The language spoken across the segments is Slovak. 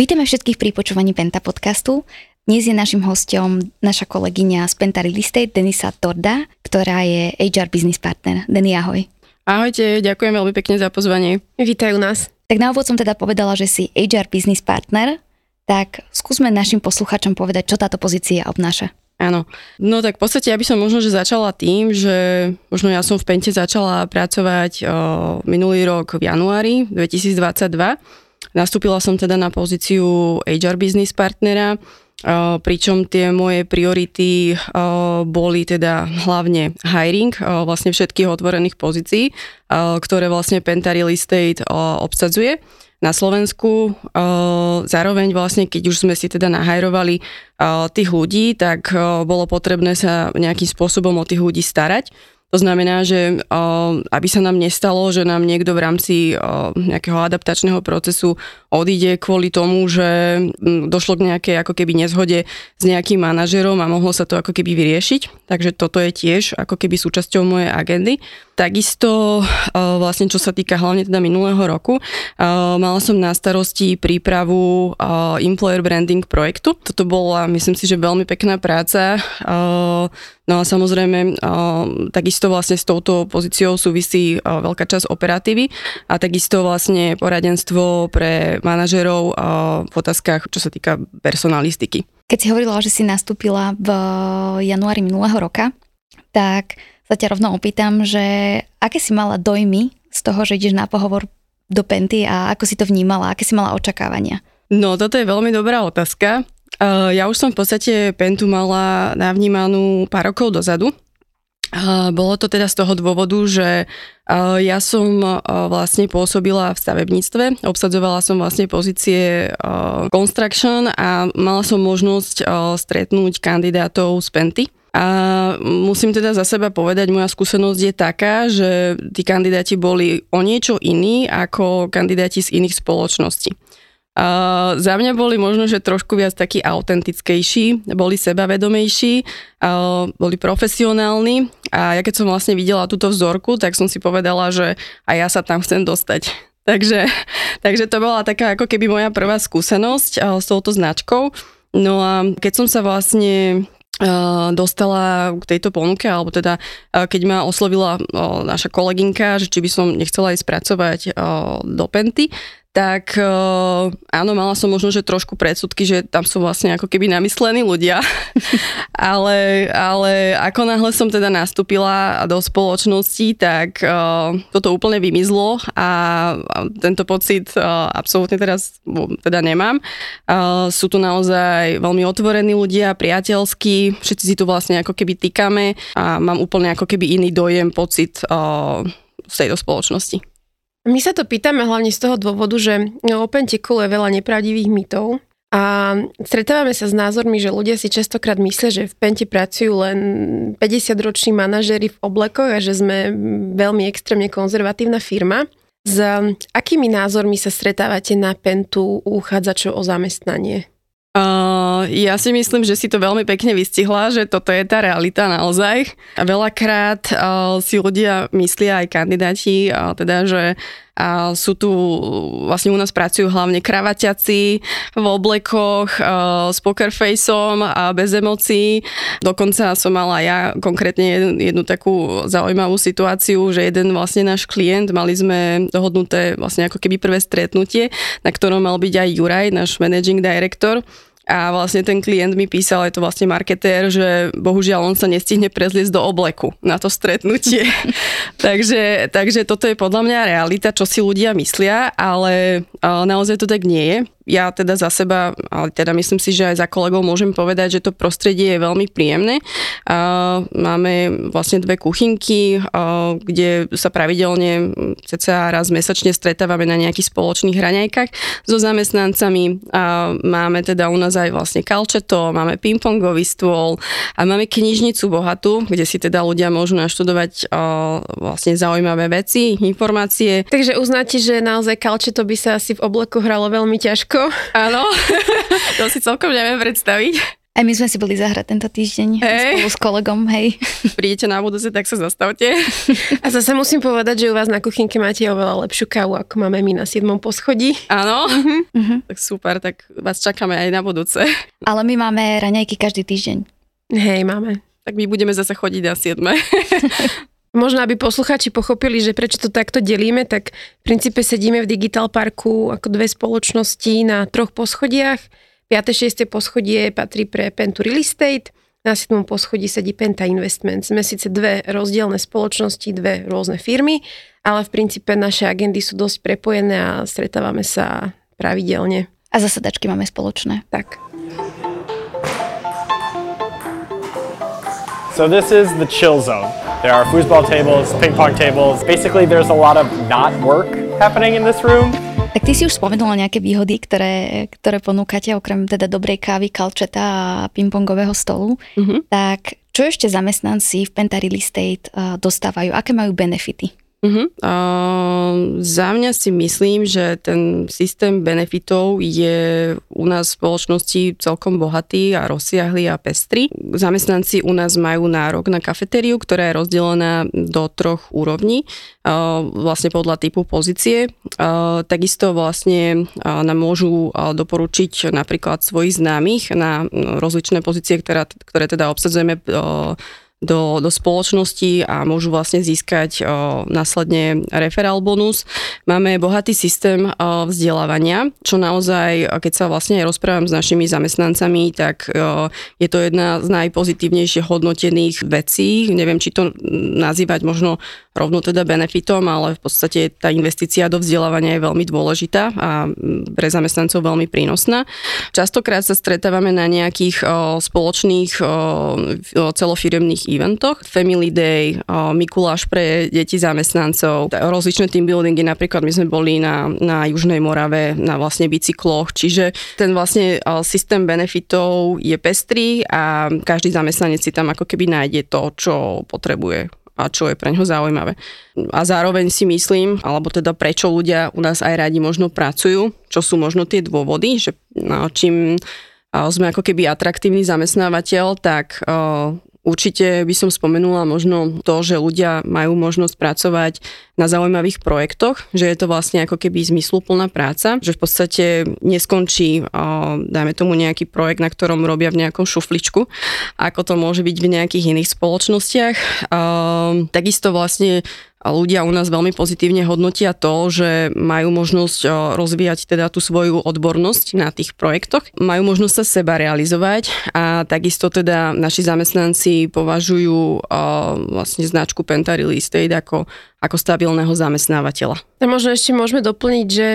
Vítame všetkých pri počúvaní Penta podcastu. Dnes je našim hostom naša kolegyňa z Penta Real Estate, Denisa Torda, ktorá je HR business partner. Deni, ahoj. Ahojte, ďakujem veľmi pekne za pozvanie. Vítajú nás. Tak na úvod som teda povedala, že si HR business partner, tak skúsme našim posluchačom povedať, čo táto pozícia obnáša. Áno. No tak v podstate ja by som možno, že začala tým, že možno ja som v Pente začala pracovať o, minulý rok v januári 2022 Nastúpila som teda na pozíciu HR business partnera, pričom tie moje priority boli teda hlavne hiring vlastne všetkých otvorených pozícií, ktoré vlastne Penta Real Estate obsadzuje na Slovensku. Zároveň vlastne, keď už sme si teda nahajrovali tých ľudí, tak bolo potrebné sa nejakým spôsobom o tých ľudí starať. To znamená, že aby sa nám nestalo, že nám niekto v rámci nejakého adaptačného procesu odíde kvôli tomu, že došlo k nejakej ako keby nezhode s nejakým manažerom a mohlo sa to ako keby vyriešiť. Takže toto je tiež ako keby súčasťou mojej agendy. Takisto vlastne čo sa týka hlavne teda minulého roku, mala som na starosti prípravu employer branding projektu. Toto bola, myslím si, že veľmi pekná práca. No a samozrejme, takisto vlastne s touto pozíciou súvisí veľká časť operatívy a takisto vlastne poradenstvo pre manažerov v otázkach, čo sa týka personalistiky. Keď si hovorila, že si nastúpila v januári minulého roka, tak sa ťa rovno opýtam, že aké si mala dojmy z toho, že ideš na pohovor do Penty a ako si to vnímala, aké si mala očakávania? No, toto je veľmi dobrá otázka. Uh, ja už som v podstate Pentu mala navnímanú pár rokov dozadu. Bolo to teda z toho dôvodu, že ja som vlastne pôsobila v stavebníctve, obsadzovala som vlastne pozície construction a mala som možnosť stretnúť kandidátov z Penty. A musím teda za seba povedať, moja skúsenosť je taká, že tí kandidáti boli o niečo iní ako kandidáti z iných spoločností. Uh, za mňa boli možno, že trošku viac takí autentickejší, boli sebavedomejší, uh, boli profesionálni a ja keď som vlastne videla túto vzorku, tak som si povedala, že aj ja sa tam chcem dostať. Takže, takže to bola taká ako keby moja prvá skúsenosť uh, s touto značkou. No a keď som sa vlastne dostala k tejto ponuke, alebo teda keď ma oslovila naša kolegynka, že či by som nechcela ísť pracovať do Penty, tak uh, áno, mala som možno, že trošku predsudky, že tam sú vlastne ako keby namyslení ľudia, ale, ale ako náhle som teda nastúpila do spoločnosti, tak uh, toto úplne vymizlo a, tento pocit uh, absolútne teraz teda nemám. Sú tu naozaj veľmi otvorení ľudia, priateľskí, všetci si tu vlastne ako keby týkame a mám úplne ako keby iný dojem, pocit uh, z tejto spoločnosti. My sa to pýtame hlavne z toho dôvodu, že no, o Pentikule je veľa nepravdivých mytov a stretávame sa s názormi, že ľudia si častokrát myslia, že v Pente pracujú len 50-roční manažéri v oblekoch a že sme veľmi extrémne konzervatívna firma. S akými názormi sa stretávate na Pentu uchádzačov o zamestnanie? Uh, ja si myslím, že si to veľmi pekne vystihla, že toto je tá realita naozaj. A veľakrát si ľudia myslia aj kandidáti, teda, že a sú tu, vlastne u nás pracujú hlavne kravaťaci v oblekoch s pokerfaceom a bez emócií. Dokonca som mala ja konkrétne jednu takú zaujímavú situáciu, že jeden vlastne náš klient, mali sme dohodnuté vlastne ako keby prvé stretnutie, na ktorom mal byť aj Juraj, náš managing director a vlastne ten klient mi písal, je to vlastne marketér, že bohužiaľ on sa nestihne prezliesť do obleku na to stretnutie. takže, takže toto je podľa mňa realita, čo si ľudia myslia, ale naozaj to tak nie je ja teda za seba, ale teda myslím si, že aj za kolegov môžem povedať, že to prostredie je veľmi príjemné. Máme vlastne dve kuchynky, kde sa pravidelne cca raz mesačne stretávame na nejakých spoločných hraňajkách so zamestnancami. Máme teda u nás aj vlastne kalčeto, máme pingpongový stôl a máme knižnicu bohatú, kde si teda ľudia môžu naštudovať vlastne zaujímavé veci, informácie. Takže uznáte, že naozaj kalčeto by sa asi v obleku hralo veľmi ťažko? Áno, to si celkom neviem predstaviť. A Aj my sme si boli zahrať tento týždeň hey. spolu s kolegom, hej. Prídete na budúce, tak sa zastavte. A zase musím povedať, že u vás na kuchynke máte oveľa lepšiu kávu, ako máme my na 7. poschodí. Áno, uh-huh. tak super, tak vás čakáme aj na budúce. Ale my máme raňajky každý týždeň. Hej, máme. Tak my budeme zase chodiť na 7. Možno, aby poslucháči pochopili, že prečo to takto delíme, tak v princípe sedíme v Digital Parku ako dve spoločnosti na troch poschodiach. 5. 6. poschodie patrí pre Pentu Real Estate, na 7. poschodí sedí Penta Investments. Sme síce dve rozdielne spoločnosti, dve rôzne firmy, ale v princípe naše agendy sú dosť prepojené a stretávame sa pravidelne. A zasadačky máme spoločné. Tak. So this is the chill zone. There are foosball tables, ping pong tables. Basically, there's a lot of not work happening in this room. Tak ty si už spomenula nejaké výhody, ktoré, ktoré ponúkate, okrem teda dobrej kávy, kalčeta a pingpongového stolu. Mm-hmm. Tak čo ešte zamestnanci v Penta Real Estate uh, dostávajú? Aké majú benefity? Uh-huh. Uh, za mňa si myslím, že ten systém benefitov je u nás v spoločnosti celkom bohatý a rozsiahlý a pestrý. Zamestnanci u nás majú nárok na kafetériu, ktorá je rozdelená do troch úrovní, uh, vlastne podľa typu pozície. Uh, takisto vlastne uh, nám môžu uh, doporučiť napríklad svojich známych na rozličné pozície, ktoré, ktoré teda obsadzujeme uh, do, do spoločnosti a môžu vlastne získať o, následne referál bonus. Máme bohatý systém o, vzdelávania, čo naozaj, keď sa vlastne rozprávam s našimi zamestnancami, tak o, je to jedna z najpozitívnejšie hodnotených vecí. Neviem, či to nazývať možno rovno teda benefitom, ale v podstate tá investícia do vzdelávania je veľmi dôležitá a pre zamestnancov veľmi prínosná. Častokrát sa stretávame na nejakých o, spoločných o, celofiremných eventoch. Family Day, Mikuláš pre deti zamestnancov, rozličné team buildingy, napríklad my sme boli na, na Južnej Morave na vlastne bicykloch, čiže ten vlastne systém benefitov je pestrý a každý zamestnanec si tam ako keby nájde to, čo potrebuje a čo je pre ňoho zaujímavé. A zároveň si myslím, alebo teda prečo ľudia u nás aj radi možno pracujú, čo sú možno tie dôvody, že no, čím sme ako keby atraktívny zamestnávateľ, tak Určite by som spomenula možno to, že ľudia majú možnosť pracovať na zaujímavých projektoch, že je to vlastne ako keby zmysluplná práca, že v podstate neskončí, dajme tomu nejaký projekt, na ktorom robia v nejakom šufličku, ako to môže byť v nejakých iných spoločnostiach. Takisto vlastne a ľudia u nás veľmi pozitívne hodnotia to, že majú možnosť rozvíjať teda tú svoju odbornosť na tých projektoch, majú možnosť sa seba realizovať a takisto teda naši zamestnanci považujú vlastne značku Penta Real Estate ako, ako stabilného zamestnávateľa. A možno ešte môžeme doplniť, že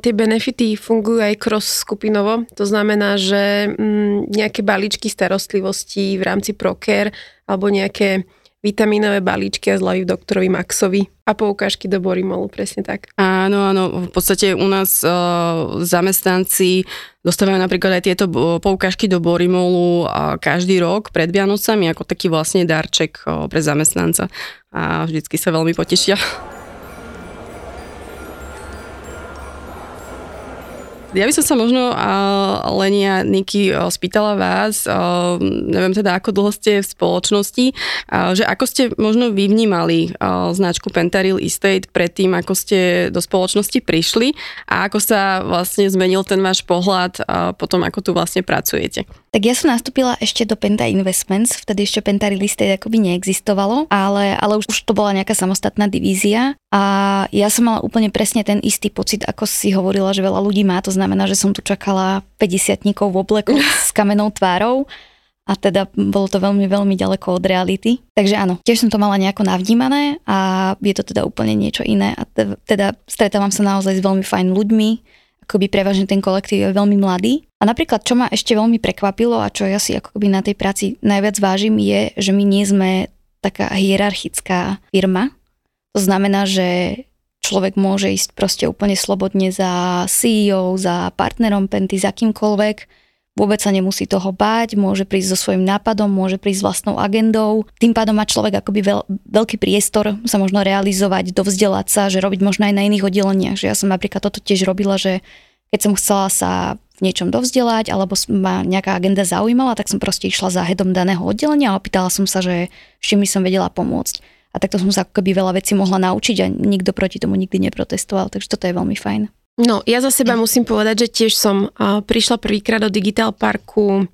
tie benefity fungujú aj cross-skupinovo, to znamená, že mm, nejaké balíčky starostlivosti v rámci Proker alebo nejaké vitamínové balíčky a zľavy doktorovi Maxovi a poukážky do Borimolu, presne tak. Áno, áno, v podstate u nás uh, zamestnanci dostávajú napríklad aj tieto poukážky do Borimolu uh, každý rok pred Vianocami ako taký vlastne darček uh, pre zamestnanca a vždycky sa veľmi potešia. Ja by som sa možno, Lenia, Niky, uh, spýtala vás, uh, neviem teda, ako dlho ste v spoločnosti, uh, že ako ste možno vy vnímali uh, značku Pentaril Estate predtým, ako ste do spoločnosti prišli a ako sa vlastne zmenil ten váš pohľad potom, ako tu vlastne pracujete. Tak ja som nastúpila ešte do Penta Investments, vtedy ešte Penta Real Estate akoby neexistovalo, ale, ale už, už to bola nejaká samostatná divízia a ja som mala úplne presne ten istý pocit, ako si hovorila, že veľa ľudí má, to znamená, že som tu čakala 50 v obleku s kamenou tvárou a teda bolo to veľmi, veľmi ďaleko od reality. Takže áno, tiež som to mala nejako navnímané a je to teda úplne niečo iné a teda stretávam sa naozaj s veľmi fajn ľuďmi, akoby prevažne ten kolektív je veľmi mladý. A napríklad, čo ma ešte veľmi prekvapilo a čo ja si akoby na tej práci najviac vážim, je, že my nie sme taká hierarchická firma. To znamená, že človek môže ísť proste úplne slobodne za CEO, za partnerom Penty, za kýmkoľvek. Vôbec sa nemusí toho báť, môže prísť so svojím nápadom, môže prísť s vlastnou agendou. Tým pádom má človek akoby veľ, veľký priestor sa možno realizovať, dovzdelať sa, že robiť možno aj na iných oddeleniach. Že ja som napríklad toto tiež robila, že keď som chcela sa v niečom dovzdelať, alebo ma nejaká agenda zaujímala, tak som proste išla za hedom daného oddelenia a opýtala som sa, že s čím by som vedela pomôcť. A takto som sa ako keby veľa vecí mohla naučiť a nikto proti tomu nikdy neprotestoval, takže toto je veľmi fajn. No, ja za seba musím povedať, že tiež som uh, prišla prvýkrát do Digital Parku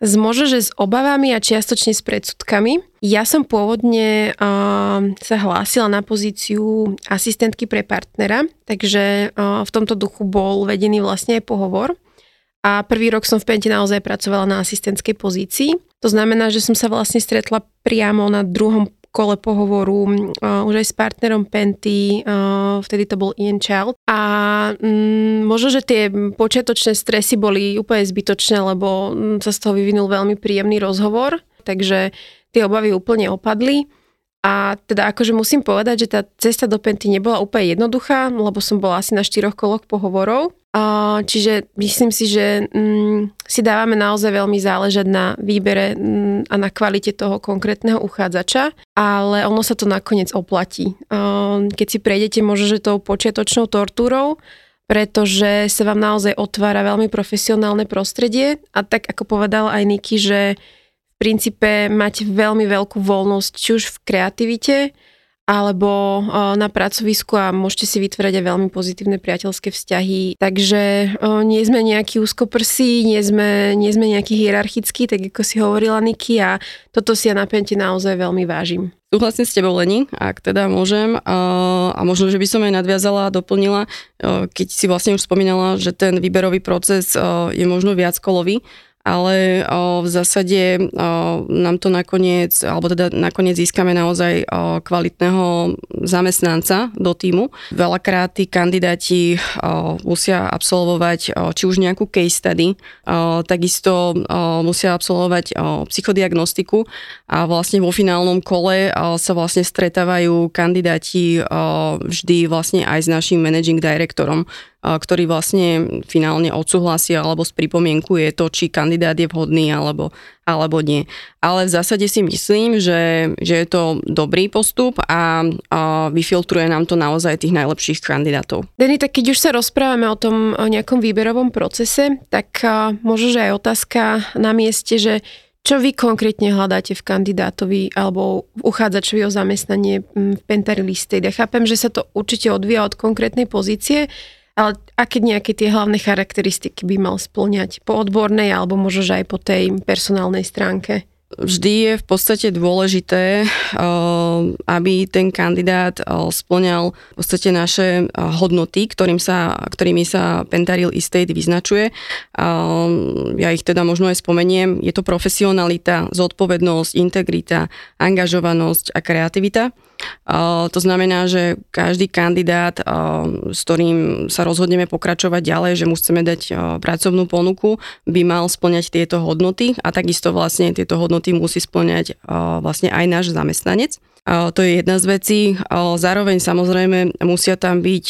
s možno, že s obavami a čiastočne s predsudkami. Ja som pôvodne uh, sa hlásila na pozíciu asistentky pre partnera, takže uh, v tomto duchu bol vedený vlastne aj pohovor. A prvý rok som v Pente naozaj pracovala na asistentskej pozícii. To znamená, že som sa vlastne stretla priamo na druhom kole pohovoru už aj s partnerom Penty, vtedy to bol Ian Child. A možno, že tie počiatočné stresy boli úplne zbytočné, lebo sa z toho vyvinul veľmi príjemný rozhovor, takže tie obavy úplne opadli. A teda akože musím povedať, že tá cesta do Penty nebola úplne jednoduchá, lebo som bola asi na štyroch koloch pohovorov. Čiže myslím si, že mm, si dávame naozaj veľmi záležať na výbere mm, a na kvalite toho konkrétneho uchádzača, ale ono sa to nakoniec oplatí. Keď si prejdete možno, že tou počiatočnou tortúrou, pretože sa vám naozaj otvára veľmi profesionálne prostredie a tak ako povedal aj Niky, že princípe mať veľmi veľkú voľnosť, či už v kreativite, alebo na pracovisku a môžete si vytvárať aj veľmi pozitívne priateľské vzťahy. Takže nie sme nejakí úzkoprsí, nie sme, nie sme nejakí hierarchickí, tak ako si hovorila Niky a toto si ja na pente naozaj veľmi vážim. Súhlasím s tebou, Leni, ak teda môžem. A možno, že by som aj nadviazala a doplnila, keď si vlastne už spomínala, že ten výberový proces je možno viac kolový ale o, v zásade o, nám to nakoniec, alebo teda nakoniec získame naozaj o, kvalitného zamestnanca do týmu. Veľakrát tí kandidáti o, musia absolvovať o, či už nejakú case study, o, takisto o, musia absolvovať o, psychodiagnostiku a vlastne vo finálnom kole o, sa vlastne stretávajú kandidáti o, vždy vlastne aj s našim managing directorom, ktorý vlastne finálne odsúhlasia alebo spripomienkuje to, či kandidát je vhodný alebo, alebo nie. Ale v zásade si myslím, že, že je to dobrý postup a, a vyfiltruje nám to naozaj tých najlepších kandidátov. Denny, tak keď už sa rozprávame o tom o nejakom výberovom procese, tak možno, že aj otázka na mieste, že čo vy konkrétne hľadáte v kandidátovi alebo v uchádzačovi o zamestnanie v Pentarliste? Ja chápem, že sa to určite odvíja od konkrétnej pozície, ale aké nejaké tie hlavné charakteristiky by mal splňať po odbornej alebo možno aj po tej personálnej stránke? Vždy je v podstate dôležité, eh, aby ten kandidát eh, splňal v podstate naše eh, hodnoty, ktorým sa, ktorými sa Pentaril Estate vyznačuje. Ja ich teda možno aj spomeniem. Je to profesionalita, zodpovednosť, integrita, angažovanosť a kreativita. To znamená, že každý kandidát, s ktorým sa rozhodneme pokračovať ďalej, že mu chceme dať pracovnú ponuku, by mal splňať tieto hodnoty a takisto vlastne tieto hodnoty musí splňať vlastne aj náš zamestnanec. To je jedna z vecí. Zároveň samozrejme musia tam byť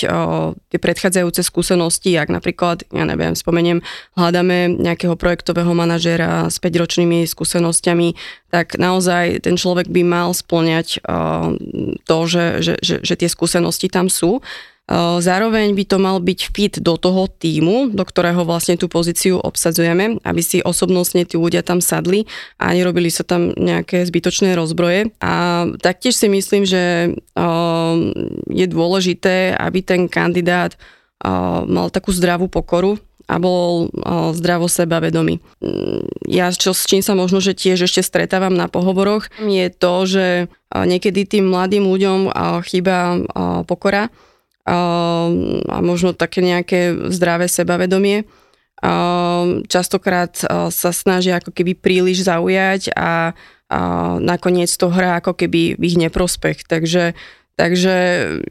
tie predchádzajúce skúsenosti, ak napríklad, ja neviem, spomeniem, hľadáme nejakého projektového manažéra s 5-ročnými skúsenosťami, tak naozaj ten človek by mal splňať to, že, že, že, že tie skúsenosti tam sú. Zároveň by to mal byť fit do toho týmu, do ktorého vlastne tú pozíciu obsadzujeme, aby si osobnostne tí ľudia tam sadli a nerobili sa tam nejaké zbytočné rozbroje. A taktiež si myslím, že je dôležité, aby ten kandidát mal takú zdravú pokoru a bol zdravo sebavedomý. Ja, čo, s čím sa možno, že tiež ešte stretávam na pohovoroch, je to, že niekedy tým mladým ľuďom chýba pokora a možno také nejaké zdravé sebavedomie. Častokrát sa snažia ako keby príliš zaujať a, a nakoniec to hrá ako keby v ich neprospech. Takže, takže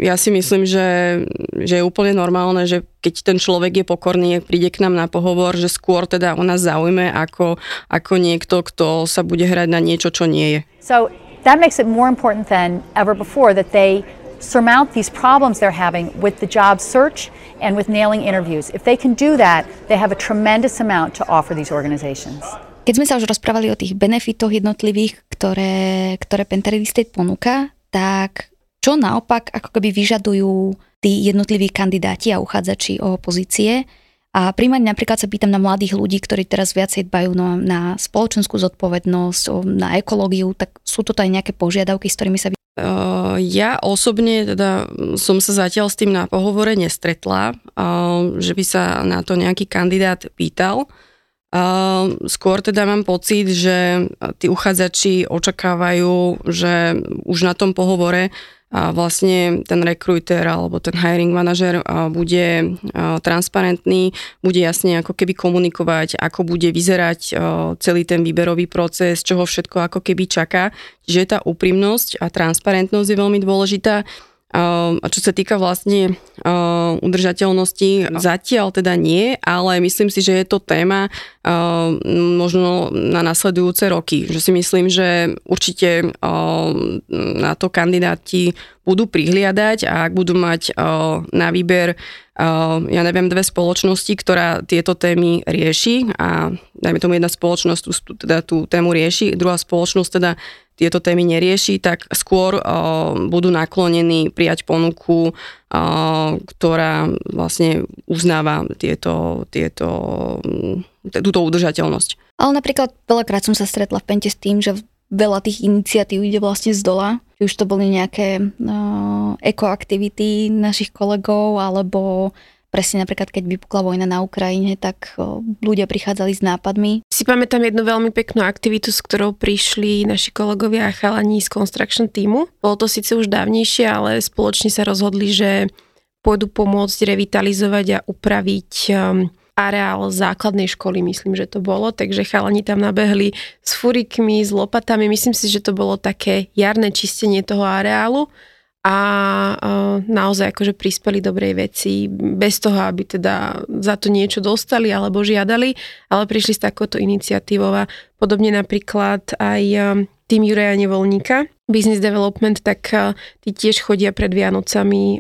ja si myslím, že, že je úplne normálne, že keď ten človek je pokorný, príde k nám na pohovor, že skôr teda o nás zaujme ako, ako niekto, kto sa bude hrať na niečo, čo nie je. So that makes it more important than ever before that they surmount these problems they're having with the job search and with nailing interviews. If they can do that, they have a tremendous amount to offer these organizations. Keď sme sa už rozprávali o tých benefitoch jednotlivých, ktoré, ktoré Pentair Estate ponúka, tak čo naopak ako keby vyžadujú tí jednotliví kandidáti a uchádzači o pozície A primárne napríklad sa pýtam na mladých ľudí, ktorí teraz viacej dbajú na, na spoločenskú zodpovednosť, na ekológiu, tak sú to aj nejaké požiadavky, s ktorými sa ja osobne teda som sa zatiaľ s tým na pohovore nestretla, že by sa na to nejaký kandidát pýtal. Skôr teda mám pocit, že tí uchádzači očakávajú, že už na tom pohovore vlastne ten rekruter alebo ten hiring manažer bude transparentný, bude jasne ako keby komunikovať, ako bude vyzerať celý ten výberový proces, čoho všetko ako keby čaká. Čiže tá úprimnosť a transparentnosť je veľmi dôležitá. A čo sa týka vlastne udržateľnosti, zatiaľ teda nie, ale myslím si, že je to téma možno na nasledujúce roky. Že si myslím, že určite na to kandidáti budú prihliadať a ak budú mať na výber ja neviem, dve spoločnosti, ktorá tieto témy rieši a dajme tomu jedna spoločnosť tú, teda tú tému rieši, druhá spoločnosť teda tieto témy nerieši, tak skôr uh, budú naklonení prijať ponuku, uh, ktorá vlastne uznáva tieto, tieto, túto udržateľnosť. Ale napríklad veľakrát som sa stretla v Pente s tým, že veľa tých iniciatív ide vlastne z dola. Či už to boli nejaké uh, ekoaktivity našich kolegov, alebo presne napríklad, keď vypukla vojna na Ukrajine, tak ľudia prichádzali s nápadmi. Si pamätám jednu veľmi peknú aktivitu, s ktorou prišli naši kolegovia a chalani z Construction týmu. Bolo to síce už dávnejšie, ale spoločne sa rozhodli, že pôjdu pomôcť revitalizovať a upraviť um, areál základnej školy, myslím, že to bolo, takže chalani tam nabehli s furikmi, s lopatami, myslím si, že to bolo také jarné čistenie toho areálu. A naozaj akože prispeli dobrej veci bez toho, aby teda za to niečo dostali alebo žiadali, ale prišli s takouto iniciatívou a podobne napríklad aj tým Juraja Nevolníka, Business Development, tak tí tiež chodia pred Vianocami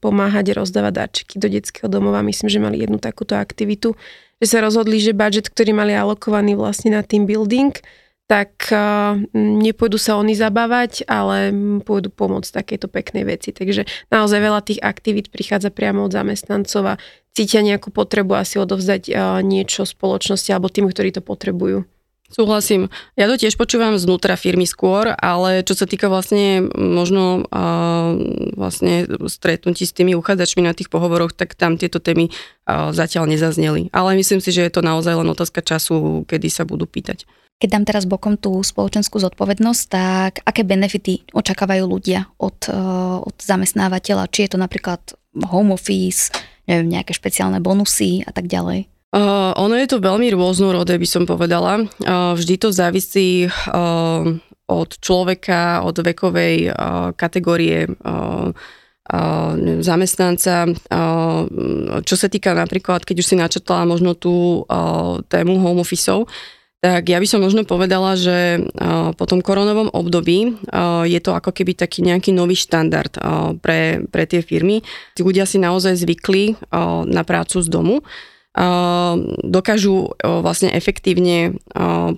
pomáhať rozdávať darčeky do detského domova. Myslím, že mali jednu takúto aktivitu, že sa rozhodli, že budget, ktorý mali alokovaný vlastne na team building, tak nepôjdu sa oni zabávať, ale pôjdu pomôcť takéto peknej veci. Takže naozaj veľa tých aktivít prichádza priamo od zamestnancov a cítia nejakú potrebu asi odovzdať niečo spoločnosti alebo tým, ktorí to potrebujú. Súhlasím. Ja to tiež počúvam znútra firmy skôr, ale čo sa týka vlastne možno uh, vlastne stretnutí s tými uchádzačmi na tých pohovoroch, tak tam tieto témy uh, zatiaľ nezazneli. Ale myslím si, že je to naozaj len otázka času, kedy sa budú pýtať. Keď dám teraz bokom tú spoločenskú zodpovednosť, tak aké benefity očakávajú ľudia od, eh, od zamestnávateľa? Či je to napríklad home office, neviem, nejaké špeciálne bonusy a tak ďalej? Uh, ono je to veľmi rôznorodé, by som povedala. Uh, vždy to závisí uh, od človeka, od vekovej uh, kategórie uh, zamestnanca. Čo sa týka napríklad, keď už si načetla možno tú tému home officeov, tak ja by som možno povedala, že po tom koronovom období je to ako keby taký nejaký nový štandard pre, pre tie firmy. Tí ľudia si naozaj zvykli na prácu z domu dokážu vlastne efektívne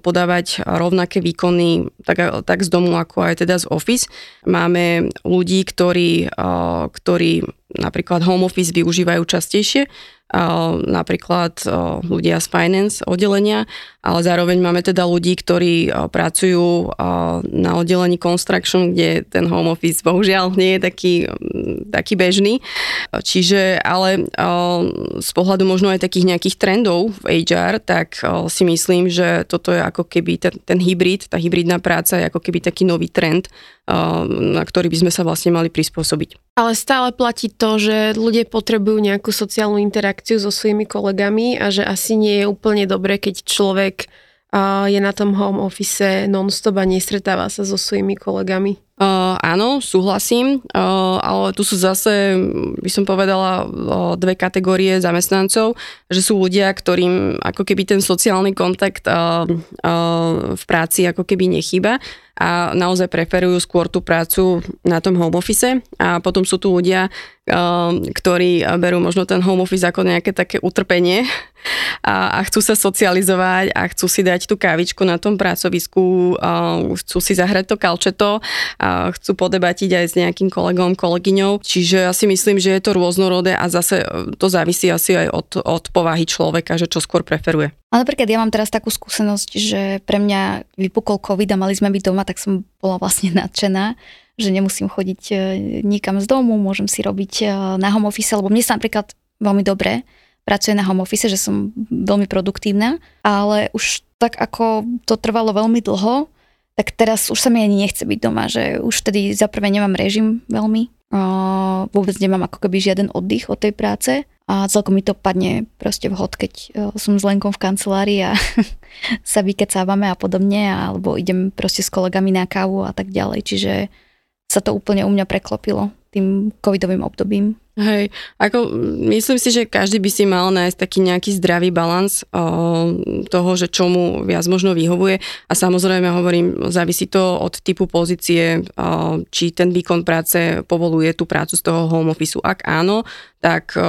podávať rovnaké výkony tak, tak z domu ako aj teda z office. Máme ľudí, ktorí, ktorí napríklad home office využívajú častejšie, napríklad ľudia z finance oddelenia, ale zároveň máme teda ľudí, ktorí pracujú na oddelení construction, kde ten home office bohužiaľ nie je taký, taký bežný. Čiže ale z pohľadu možno aj takých nejakých trendov v HR, tak si myslím, že toto je ako keby ten, ten hybrid, tá hybridná práca je ako keby taký nový trend, na ktorý by sme sa vlastne mali prispôsobiť. Ale stále platí to, že ľudia potrebujú nejakú sociálnu interakciu so svojimi kolegami a že asi nie je úplne dobre, keď človek je na tom home office non-stop a nestretáva sa so svojimi kolegami. Uh, áno, súhlasím, uh, ale tu sú zase, by som povedala, uh, dve kategórie zamestnancov, že sú ľudia, ktorým ako keby ten sociálny kontakt uh, uh, v práci ako keby nechýba a naozaj preferujú skôr tú prácu na tom home office a potom sú tu ľudia, ktorí berú možno ten home office ako nejaké také utrpenie a, a chcú sa socializovať a chcú si dať tú kávičku na tom pracovisku, chcú si zahrať to kalčeto a chcú podebatiť aj s nejakým kolegom, kolegyňou. Čiže ja si myslím, že je to rôznorodé a zase to závisí asi aj od, od povahy človeka, že čo skôr preferuje. Ale napríklad ja mám teraz takú skúsenosť, že pre mňa vypukol COVID a mali sme byť doma, tak som bola vlastne nadšená že nemusím chodiť e, nikam z domu, môžem si robiť e, na home office, lebo mne sa napríklad veľmi dobre pracuje na home office, že som veľmi produktívna, ale už tak ako to trvalo veľmi dlho, tak teraz už sa mi ani nechce byť doma, že už tedy za prvé nemám režim veľmi, vôbec nemám ako keby žiaden oddych od tej práce a celkom mi to padne proste vhod, keď e, som s Lenkom v kancelárii a sa vykecávame a podobne, alebo idem proste s kolegami na kávu a tak ďalej, čiže sa to úplne u mňa preklopilo tým covidovým obdobím. Hej, ako myslím si, že každý by si mal nájsť taký nejaký zdravý balans toho, že čomu viac možno vyhovuje a samozrejme hovorím, závisí to od typu pozície, o, či ten výkon práce povoluje tú prácu z toho home office. Ak áno, tak o,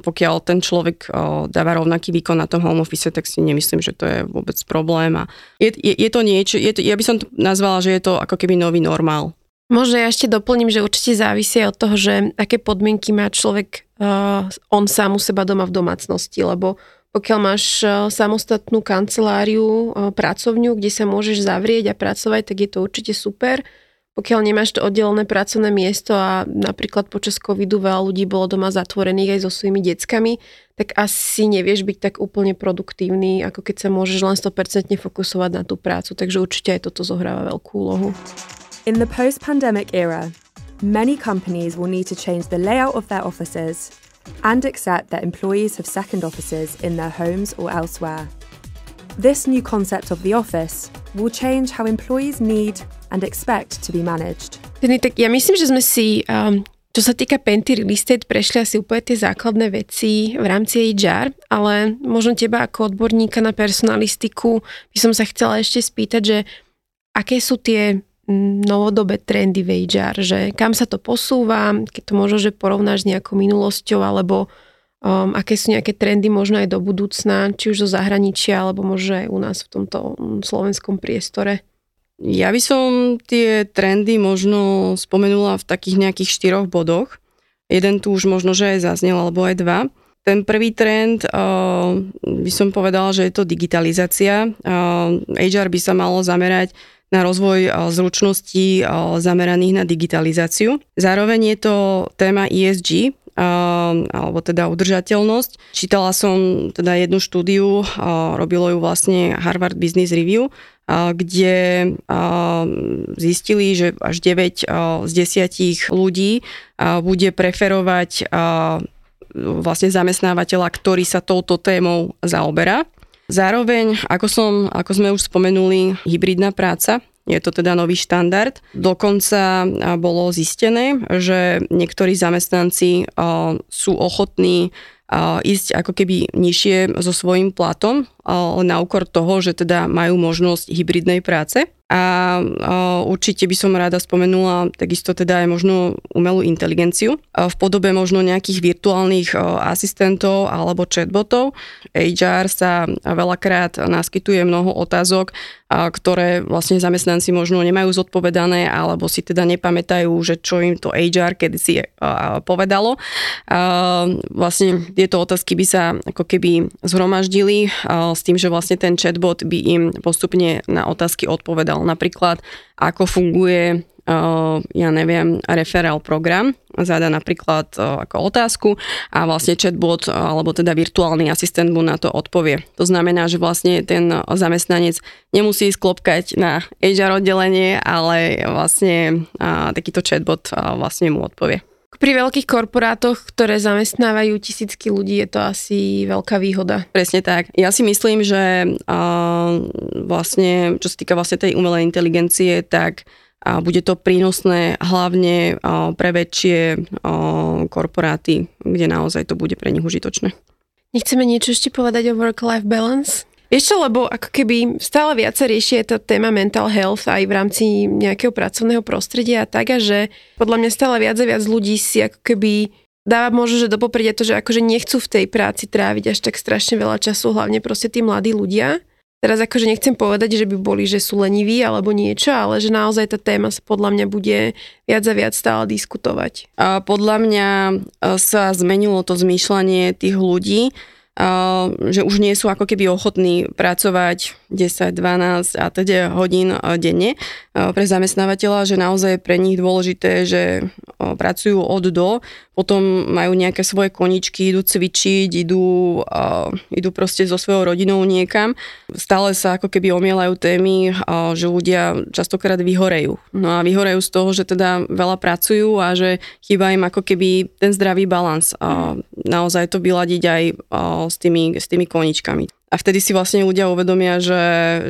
pokiaľ ten človek o, dáva rovnaký výkon na tom home office, tak si nemyslím, že to je vôbec problém. A je, je, je to niečo, je to, ja by som nazvala, že je to ako keby nový normál Možno ja ešte doplním, že určite závisí od toho, že aké podmienky má človek uh, on sám u seba doma v domácnosti, lebo pokiaľ máš uh, samostatnú kanceláriu, uh, pracovňu, kde sa môžeš zavrieť a pracovať, tak je to určite super. Pokiaľ nemáš to oddelené pracovné miesto a napríklad počas covidu veľa ľudí bolo doma zatvorených aj so svojimi deckami, tak asi nevieš byť tak úplne produktívny, ako keď sa môžeš len 100% fokusovať na tú prácu. Takže určite aj toto zohráva veľkú úlohu. In the post pandemic era, many companies will need to change the layout of their offices and accept that employees have second offices in their homes or elsewhere. This new concept of the office will change how employees need and expect to be managed. Tak ja myslím, že sme si, um, čo sa týka Penty Real Estate, prešli asi úplne tie základné veci v rámci HR, ale možno teba ako odborníka na personalistiku by som sa chcela ešte spýtať, že aké sú tie novodobé trendy v HR, že kam sa to posúva, keď to možno, že porovnáš s nejakou minulosťou, alebo um, aké sú nejaké trendy možno aj do budúcna, či už zo zahraničia, alebo možno aj u nás v tomto um, slovenskom priestore. Ja by som tie trendy možno spomenula v takých nejakých štyroch bodoch. Jeden tu už možno, že aj zaznel, alebo aj dva. Ten prvý trend uh, by som povedala, že je to digitalizácia. Uh, HR by sa malo zamerať na rozvoj zručností zameraných na digitalizáciu. Zároveň je to téma ESG, alebo teda udržateľnosť. Čítala som teda jednu štúdiu, robilo ju vlastne Harvard Business Review, kde zistili, že až 9 z 10 ľudí bude preferovať vlastne zamestnávateľa, ktorý sa touto témou zaoberá. Zároveň, ako, som, ako sme už spomenuli, hybridná práca, je to teda nový štandard. Dokonca bolo zistené, že niektorí zamestnanci sú ochotní ísť ako keby nižšie so svojím platom na úkor toho, že teda majú možnosť hybridnej práce. A určite by som rada spomenula takisto teda aj možno umelú inteligenciu v podobe možno nejakých virtuálnych asistentov alebo chatbotov. HR sa veľakrát naskytuje mnoho otázok, ktoré vlastne zamestnanci možno nemajú zodpovedané alebo si teda nepamätajú, že čo im to HR kedy si povedalo. Vlastne tieto otázky by sa ako keby zhromaždili s tým, že vlastne ten chatbot by im postupne na otázky odpovedal. Napríklad, ako funguje ja neviem, referál program, zada napríklad ako otázku a vlastne chatbot alebo teda virtuálny asistent mu na to odpovie. To znamená, že vlastne ten zamestnanec nemusí sklopkať na HR oddelenie, ale vlastne takýto chatbot vlastne mu odpovie. Pri veľkých korporátoch, ktoré zamestnávajú tisícky ľudí, je to asi veľká výhoda. Presne tak. Ja si myslím, že vlastne, čo sa týka vlastne tej umelej inteligencie, tak a bude to prínosné hlavne pre väčšie korporáty, kde naozaj to bude pre nich užitočné. Nechceme niečo ešte povedať o work-life balance? Čo, lebo ako keby stále viac sa rieši tá téma mental health aj v rámci nejakého pracovného prostredia a tak, a že podľa mňa stále viac a viac ľudí si ako keby dáva možno, že do popredia to, že akože nechcú v tej práci tráviť až tak strašne veľa času, hlavne proste tí mladí ľudia. Teraz akože nechcem povedať, že by boli, že sú leniví alebo niečo, ale že naozaj tá téma sa podľa mňa bude viac a viac stále diskutovať. Podľa mňa e, sa zmenilo to zmýšľanie tých ľudí, že už nie sú ako keby ochotní pracovať 10, 12 a teda hodín denne pre zamestnávateľa, že naozaj je pre nich dôležité, že pracujú od do, potom majú nejaké svoje koničky, idú cvičiť, idú, idú proste so svojou rodinou niekam. Stále sa ako keby omielajú témy, že ľudia častokrát vyhorejú. No a vyhorejú z toho, že teda veľa pracujú a že chýba im ako keby ten zdravý balans. A naozaj to vyladiť aj s tými, s tými koničkami. A vtedy si vlastne ľudia uvedomia, že,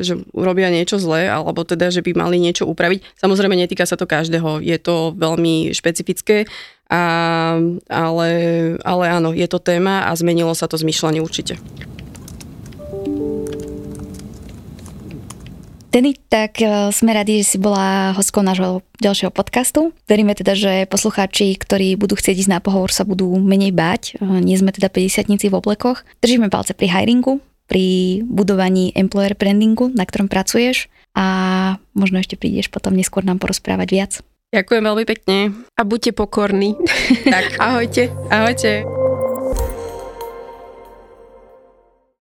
že urobia niečo zlé, alebo teda, že by mali niečo upraviť. Samozrejme, netýka sa to každého, je to veľmi špecifické, a, ale, ale áno, je to téma a zmenilo sa to zmyšľanie určite. Tedy, tak e, sme radi, že si bola hostkou nášho ďalšieho podcastu. Veríme teda, že poslucháči, ktorí budú chcieť ísť na pohovor, sa budú menej báť. E, nie sme teda 50 v oblekoch. Držíme palce pri hiringu, pri budovaní employer brandingu, na ktorom pracuješ a možno ešte prídeš potom neskôr nám porozprávať viac. Ďakujem veľmi pekne. A buďte pokorní. tak, ahojte. Ahojte.